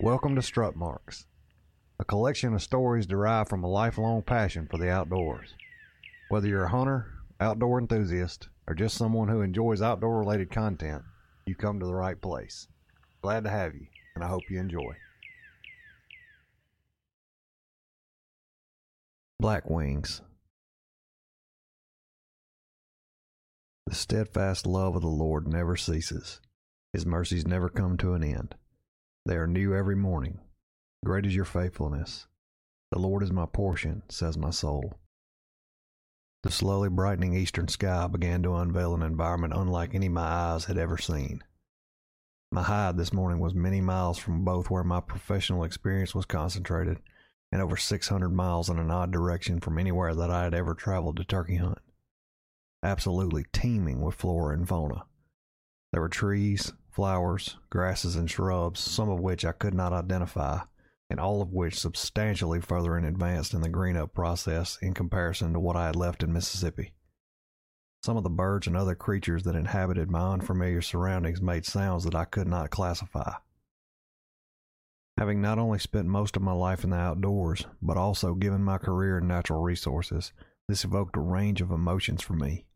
Welcome to Strut Marks, a collection of stories derived from a lifelong passion for the outdoors. Whether you're a hunter, outdoor enthusiast, or just someone who enjoys outdoor related content, you come to the right place. Glad to have you, and I hope you enjoy. Black Wings The steadfast love of the Lord never ceases. His mercies never come to an end. They are new every morning. Great is your faithfulness. The Lord is my portion, says my soul. The slowly brightening eastern sky began to unveil an environment unlike any my eyes had ever seen. My hide this morning was many miles from both where my professional experience was concentrated and over 600 miles in an odd direction from anywhere that I had ever traveled to turkey hunt. Absolutely teeming with flora and fauna. There were trees, flowers, grasses, and shrubs, some of which I could not identify, and all of which substantially further in advanced in the green up process in comparison to what I had left in Mississippi. Some of the birds and other creatures that inhabited my unfamiliar surroundings made sounds that I could not classify. Having not only spent most of my life in the outdoors, but also given my career in natural resources, this evoked a range of emotions for me.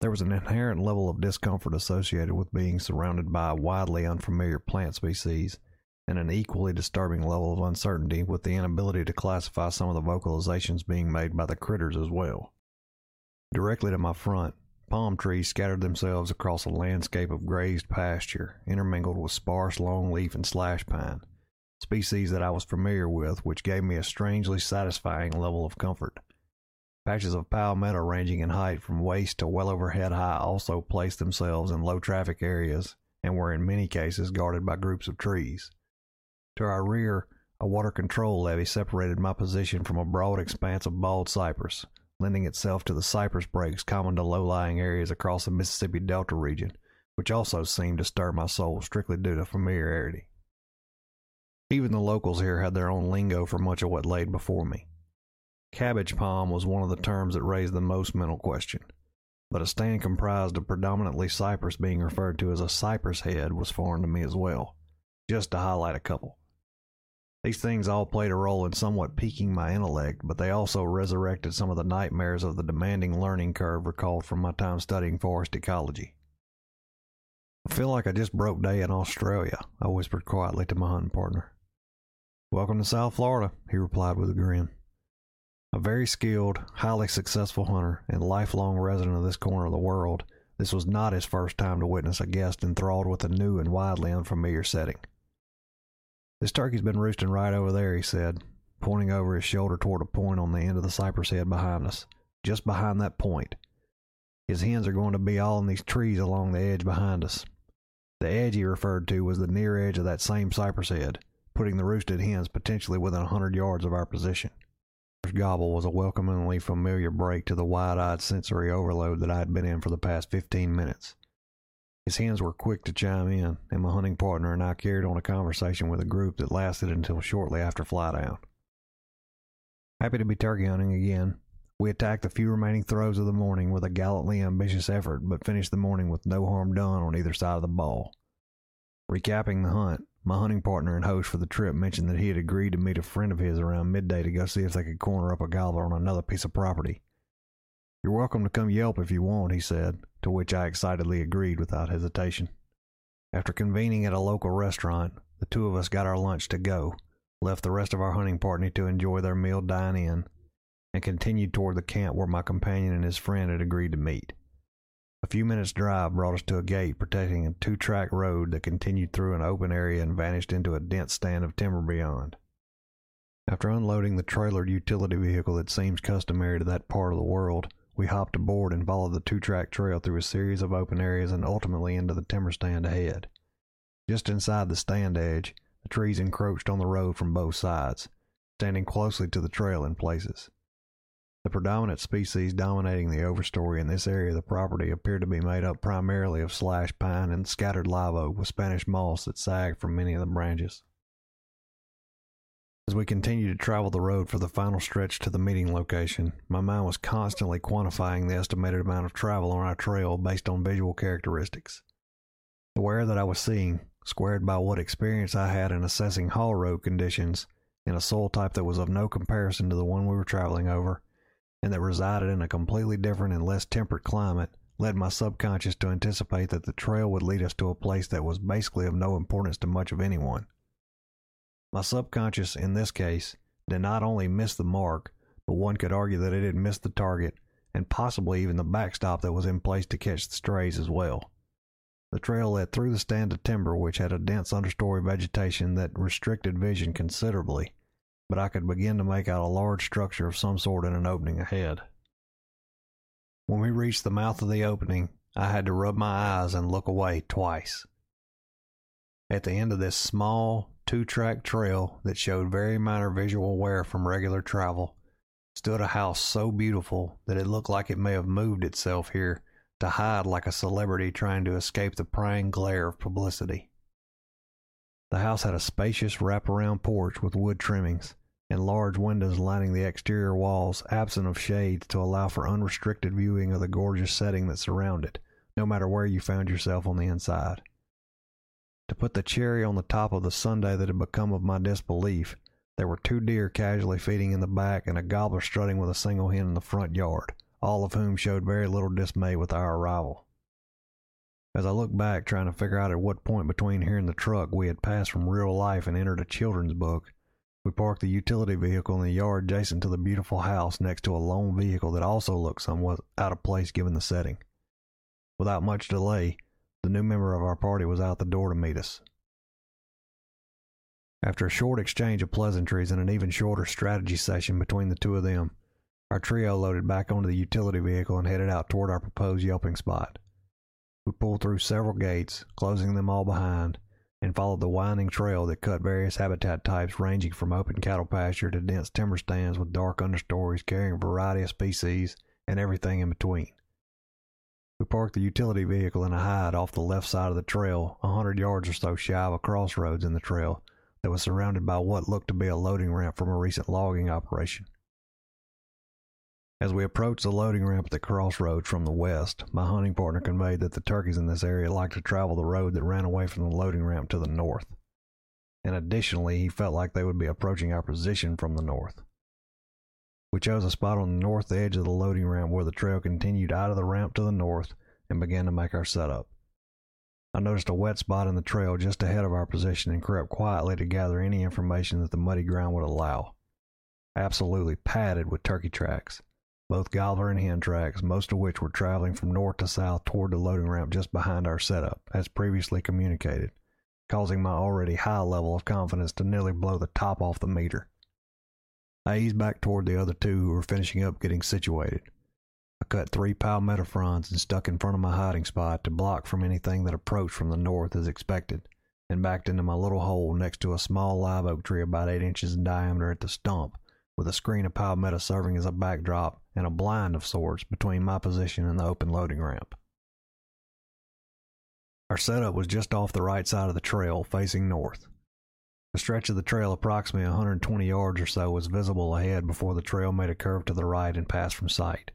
There was an inherent level of discomfort associated with being surrounded by widely unfamiliar plant species, and an equally disturbing level of uncertainty with the inability to classify some of the vocalizations being made by the critters as well. Directly to my front, palm trees scattered themselves across a landscape of grazed pasture, intermingled with sparse longleaf and slash pine, species that I was familiar with, which gave me a strangely satisfying level of comfort. Patches of palmetto ranging in height from waist to well over head high also placed themselves in low traffic areas and were in many cases guarded by groups of trees. To our rear, a water control levee separated my position from a broad expanse of bald cypress, lending itself to the cypress breaks common to low lying areas across the Mississippi Delta region, which also seemed to stir my soul strictly due to familiarity. Even the locals here had their own lingo for much of what laid before me. Cabbage palm was one of the terms that raised the most mental question, but a stand comprised of predominantly cypress being referred to as a cypress head was foreign to me as well, just to highlight a couple. These things all played a role in somewhat piquing my intellect, but they also resurrected some of the nightmares of the demanding learning curve recalled from my time studying forest ecology. I feel like I just broke day in Australia, I whispered quietly to my hunting partner. Welcome to South Florida, he replied with a grin. A very skilled, highly successful hunter and lifelong resident of this corner of the world, this was not his first time to witness a guest enthralled with a new and widely unfamiliar setting. This turkey's been roosting right over there, he said, pointing over his shoulder toward a point on the end of the cypress head behind us, just behind that point. His hens are going to be all in these trees along the edge behind us. The edge he referred to was the near edge of that same cypress head, putting the roosted hens potentially within a hundred yards of our position gobble was a welcomingly familiar break to the wide eyed sensory overload that I had been in for the past fifteen minutes. His hands were quick to chime in, and my hunting partner and I carried on a conversation with a group that lasted until shortly after fly down. Happy to be turkey hunting again. We attacked the few remaining throes of the morning with a gallantly ambitious effort, but finished the morning with no harm done on either side of the ball. Recapping the hunt, my hunting partner and host for the trip mentioned that he had agreed to meet a friend of his around midday to go see if they could corner up a gobbler on another piece of property. You're welcome to come yelp if you want, he said, to which I excitedly agreed without hesitation. After convening at a local restaurant, the two of us got our lunch to go, left the rest of our hunting party to enjoy their meal dine in, and continued toward the camp where my companion and his friend had agreed to meet. A few minutes' drive brought us to a gate protecting a two track road that continued through an open area and vanished into a dense stand of timber beyond. After unloading the trailered utility vehicle that seems customary to that part of the world, we hopped aboard and followed the two track trail through a series of open areas and ultimately into the timber stand ahead. Just inside the stand edge, the trees encroached on the road from both sides, standing closely to the trail in places. The predominant species dominating the overstory in this area of the property appeared to be made up primarily of slash pine and scattered live oak with Spanish moss that sagged from many of the branches. As we continued to travel the road for the final stretch to the meeting location, my mind was constantly quantifying the estimated amount of travel on our trail based on visual characteristics. The wear that I was seeing, squared by what experience I had in assessing haul road conditions in a soil type that was of no comparison to the one we were traveling over, and that resided in a completely different and less temperate climate, led my subconscious to anticipate that the trail would lead us to a place that was basically of no importance to much of anyone. My subconscious, in this case, did not only miss the mark, but one could argue that it had missed the target and possibly even the backstop that was in place to catch the strays as well. The trail led through the stand of timber, which had a dense understory vegetation that restricted vision considerably, but I could begin to make out a large structure of some sort in an opening ahead. When we reached the mouth of the opening, I had to rub my eyes and look away twice. At the end of this small, two track trail that showed very minor visual wear from regular travel stood a house so beautiful that it looked like it may have moved itself here to hide like a celebrity trying to escape the prying glare of publicity. The house had a spacious wraparound porch with wood trimmings and large windows lining the exterior walls, absent of shades to allow for unrestricted viewing of the gorgeous setting that surrounded, no matter where you found yourself on the inside. To put the cherry on the top of the sundae that had become of my disbelief, there were two deer casually feeding in the back and a gobbler strutting with a single hen in the front yard all of whom showed very little dismay with our arrival. As I looked back, trying to figure out at what point between here and the truck we had passed from real life and entered a children's book, we parked the utility vehicle in the yard adjacent to the beautiful house next to a lone vehicle that also looked somewhat out of place given the setting. Without much delay, the new member of our party was out the door to meet us. After a short exchange of pleasantries and an even shorter strategy session between the two of them, our trio loaded back onto the utility vehicle and headed out toward our proposed yelping spot. We pulled through several gates, closing them all behind, and followed the winding trail that cut various habitat types ranging from open cattle pasture to dense timber stands with dark understories carrying a variety of species and everything in between. We parked the utility vehicle in a hide off the left side of the trail, a hundred yards or so shy of a crossroads in the trail that was surrounded by what looked to be a loading ramp from a recent logging operation. As we approached the loading ramp at the crossroads from the west, my hunting partner conveyed that the turkeys in this area liked to travel the road that ran away from the loading ramp to the north. And additionally, he felt like they would be approaching our position from the north. We chose a spot on the north edge of the loading ramp where the trail continued out of the ramp to the north and began to make our setup. I noticed a wet spot in the trail just ahead of our position and crept quietly to gather any information that the muddy ground would allow. Absolutely padded with turkey tracks both gobbler and hen tracks, most of which were traveling from north to south toward the loading ramp just behind our setup, as previously communicated, causing my already high level of confidence to nearly blow the top off the meter. I eased back toward the other two who were finishing up getting situated. I cut three palmetto fronds and stuck in front of my hiding spot to block from anything that approached from the north as expected, and backed into my little hole next to a small live oak tree about eight inches in diameter at the stump with a screen of palmetto serving as a backdrop and a blind of sorts between my position and the open loading ramp. Our setup was just off the right side of the trail, facing north. The stretch of the trail, approximately 120 yards or so, was visible ahead before the trail made a curve to the right and passed from sight.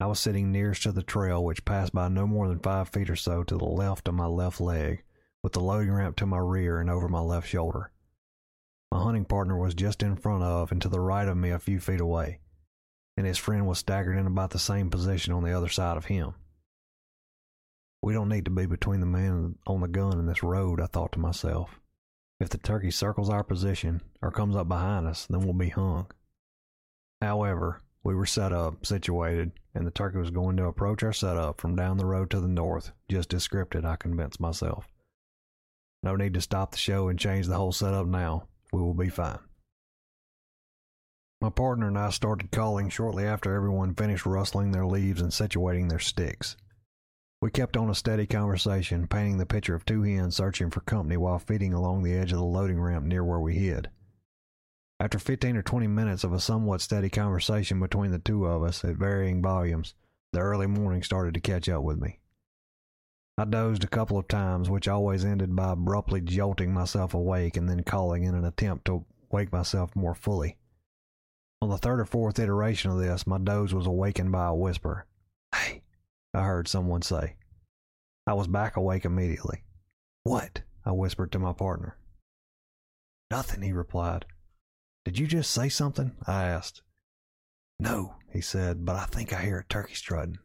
I was sitting nearest to the trail, which passed by no more than five feet or so to the left of my left leg, with the loading ramp to my rear and over my left shoulder. My hunting partner was just in front of and to the right of me a few feet away, and his friend was staggered in about the same position on the other side of him. We don't need to be between the man on the gun and this road, I thought to myself. If the turkey circles our position or comes up behind us, then we'll be hung. However, we were set up, situated, and the turkey was going to approach our setup from down the road to the north, just as scripted, I convinced myself. No need to stop the show and change the whole setup now. We will be fine. My partner and I started calling shortly after everyone finished rustling their leaves and situating their sticks. We kept on a steady conversation, painting the picture of two hens searching for company while feeding along the edge of the loading ramp near where we hid. After 15 or 20 minutes of a somewhat steady conversation between the two of us at varying volumes, the early morning started to catch up with me. I dozed a couple of times, which always ended by abruptly jolting myself awake and then calling in an attempt to wake myself more fully. On the third or fourth iteration of this, my doze was awakened by a whisper. Hey, I heard someone say. I was back awake immediately. What? I whispered to my partner. Nothing, he replied. Did you just say something? I asked. No, he said, but I think I hear a turkey strutting.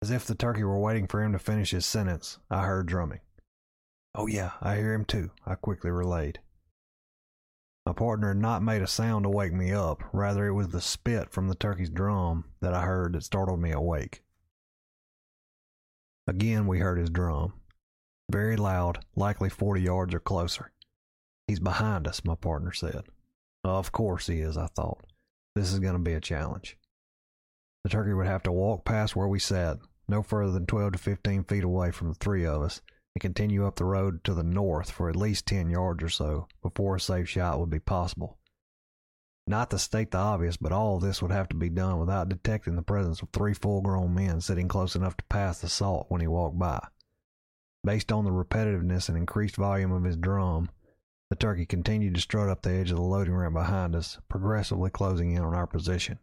As if the turkey were waiting for him to finish his sentence, I heard drumming. Oh, yeah, I hear him too, I quickly relayed. My partner had not made a sound to wake me up, rather, it was the spit from the turkey's drum that I heard that startled me awake. Again, we heard his drum. Very loud, likely 40 yards or closer. He's behind us, my partner said. Of course he is, I thought. This is going to be a challenge. The turkey would have to walk past where we sat, no further than 12 to 15 feet away from the three of us, and continue up the road to the north for at least 10 yards or so before a safe shot would be possible. Not to state the obvious, but all this would have to be done without detecting the presence of three full grown men sitting close enough to pass the salt when he walked by. Based on the repetitiveness and increased volume of his drum, the turkey continued to strut up the edge of the loading ramp behind us, progressively closing in on our position.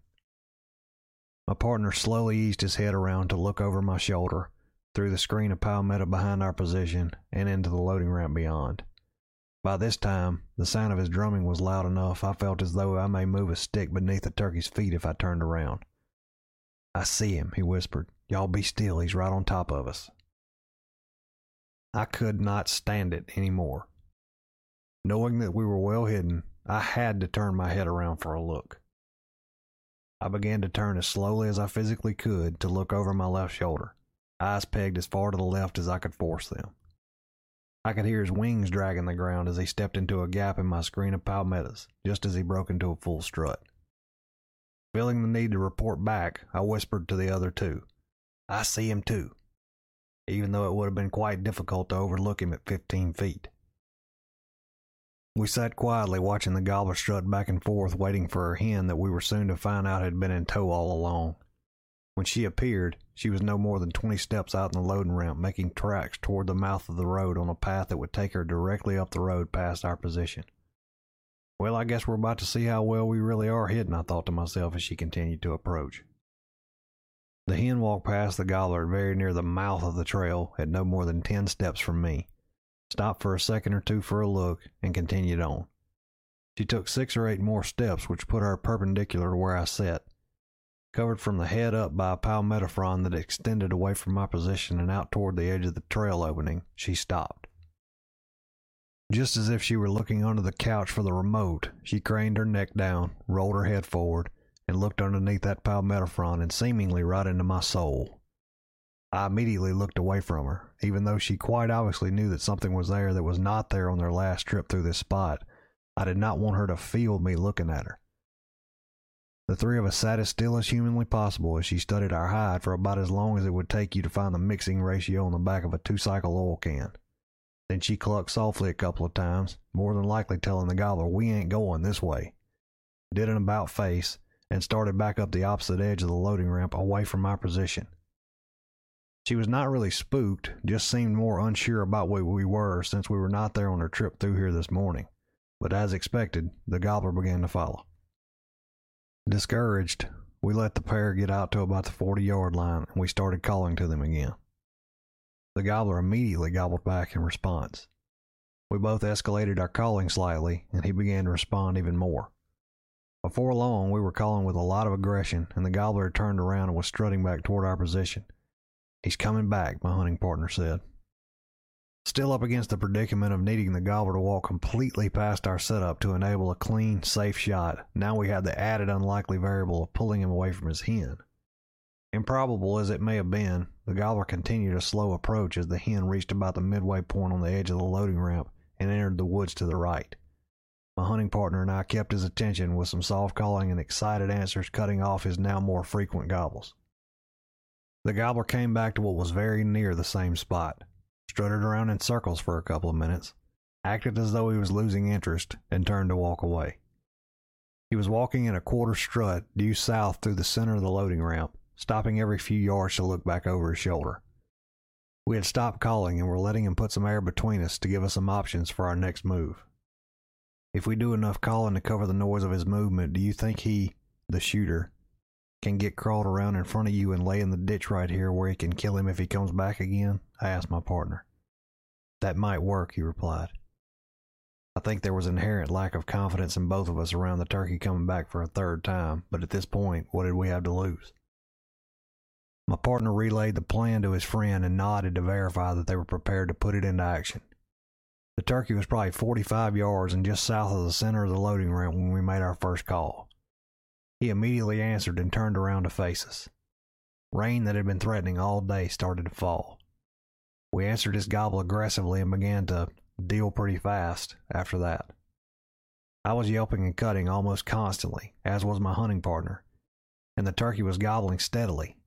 My partner slowly eased his head around to look over my shoulder, through the screen of palmetto behind our position, and into the loading ramp beyond. By this time, the sound of his drumming was loud enough I felt as though I may move a stick beneath the turkey's feet if I turned around. I see him, he whispered. Y'all be still, he's right on top of us. I could not stand it any more. Knowing that we were well hidden, I had to turn my head around for a look. I began to turn as slowly as I physically could to look over my left shoulder, eyes pegged as far to the left as I could force them. I could hear his wings dragging the ground as he stepped into a gap in my screen of palmettos, just as he broke into a full strut. Feeling the need to report back, I whispered to the other two, I see him too, even though it would have been quite difficult to overlook him at 15 feet. We sat quietly watching the gobbler strut back and forth, waiting for her hen that we were soon to find out had been in tow all along. When she appeared, she was no more than twenty steps out in the loading ramp, making tracks toward the mouth of the road on a path that would take her directly up the road past our position. Well, I guess we're about to see how well we really are hidden, I thought to myself as she continued to approach. The hen walked past the gobbler very near the mouth of the trail at no more than ten steps from me stopped for a second or two for a look, and continued on. She took six or eight more steps, which put her perpendicular to where I sat. Covered from the head up by a palmetto frond that extended away from my position and out toward the edge of the trail opening, she stopped. Just as if she were looking under the couch for the remote, she craned her neck down, rolled her head forward, and looked underneath that palmetto frond and seemingly right into my soul. I immediately looked away from her, even though she quite obviously knew that something was there that was not there on their last trip through this spot. I did not want her to feel me looking at her. The three of us sat as still as humanly possible as she studied our hide for about as long as it would take you to find the mixing ratio on the back of a two cycle oil can. Then she clucked softly a couple of times, more than likely telling the gobbler we ain't going this way. Did an about face, and started back up the opposite edge of the loading ramp away from my position. She was not really spooked, just seemed more unsure about what we were since we were not there on her trip through here this morning. But as expected, the gobbler began to follow. Discouraged, we let the pair get out to about the 40 yard line and we started calling to them again. The gobbler immediately gobbled back in response. We both escalated our calling slightly and he began to respond even more. Before long, we were calling with a lot of aggression and the gobbler turned around and was strutting back toward our position. He's coming back, my hunting partner said. Still up against the predicament of needing the gobbler to walk completely past our setup to enable a clean, safe shot, now we had the added unlikely variable of pulling him away from his hen. Improbable as it may have been, the gobbler continued a slow approach as the hen reached about the midway point on the edge of the loading ramp and entered the woods to the right. My hunting partner and I kept his attention with some soft calling and excited answers cutting off his now more frequent gobbles. The gobbler came back to what was very near the same spot, strutted around in circles for a couple of minutes, acted as though he was losing interest, and turned to walk away. He was walking in a quarter strut due south through the center of the loading ramp, stopping every few yards to look back over his shoulder. We had stopped calling and were letting him put some air between us to give us some options for our next move. If we do enough calling to cover the noise of his movement, do you think he, the shooter, can get crawled around in front of you and lay in the ditch right here where he can kill him if he comes back again? I asked my partner. That might work, he replied. I think there was inherent lack of confidence in both of us around the turkey coming back for a third time, but at this point, what did we have to lose? My partner relayed the plan to his friend and nodded to verify that they were prepared to put it into action. The turkey was probably 45 yards and just south of the center of the loading ramp when we made our first call. He immediately answered and turned around to face us. Rain that had been threatening all day started to fall. We answered his gobble aggressively and began to deal pretty fast after that. I was yelping and cutting almost constantly, as was my hunting partner, and the turkey was gobbling steadily,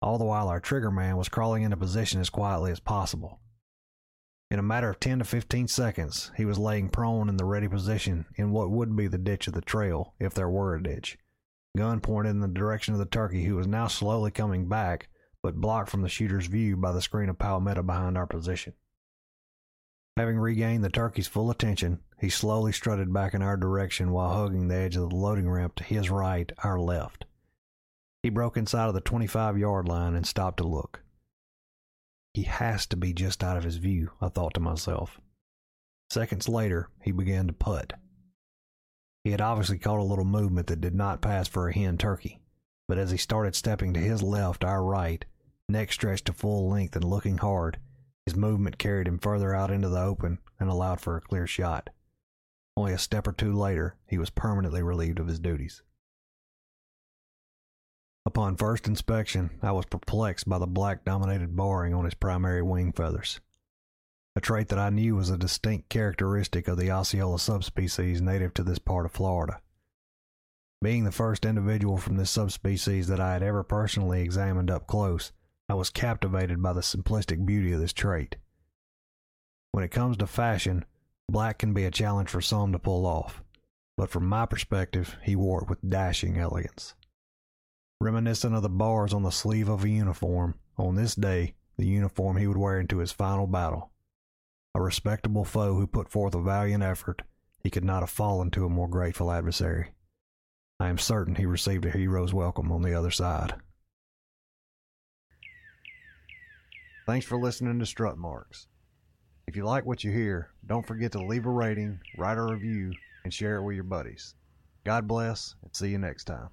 all the while our trigger man was crawling into position as quietly as possible. In a matter of 10 to 15 seconds, he was laying prone in the ready position in what would be the ditch of the trail, if there were a ditch. Gun pointed in the direction of the turkey, who was now slowly coming back, but blocked from the shooter's view by the screen of palmetto behind our position. Having regained the turkey's full attention, he slowly strutted back in our direction while hugging the edge of the loading ramp to his right, our left. He broke inside of the 25 yard line and stopped to look. He has to be just out of his view, I thought to myself. Seconds later, he began to putt. He had obviously caught a little movement that did not pass for a hen turkey, but as he started stepping to his left, our right, neck stretched to full length and looking hard, his movement carried him further out into the open and allowed for a clear shot. Only a step or two later, he was permanently relieved of his duties. Upon first inspection, I was perplexed by the black dominated barring on his primary wing feathers, a trait that I knew was a distinct characteristic of the Osceola subspecies native to this part of Florida. Being the first individual from this subspecies that I had ever personally examined up close, I was captivated by the simplistic beauty of this trait. When it comes to fashion, black can be a challenge for some to pull off, but from my perspective, he wore it with dashing elegance. Reminiscent of the bars on the sleeve of a uniform, on this day, the uniform he would wear into his final battle. A respectable foe who put forth a valiant effort, he could not have fallen to a more grateful adversary. I am certain he received a hero's welcome on the other side. Thanks for listening to Strut Marks. If you like what you hear, don't forget to leave a rating, write a review, and share it with your buddies. God bless, and see you next time.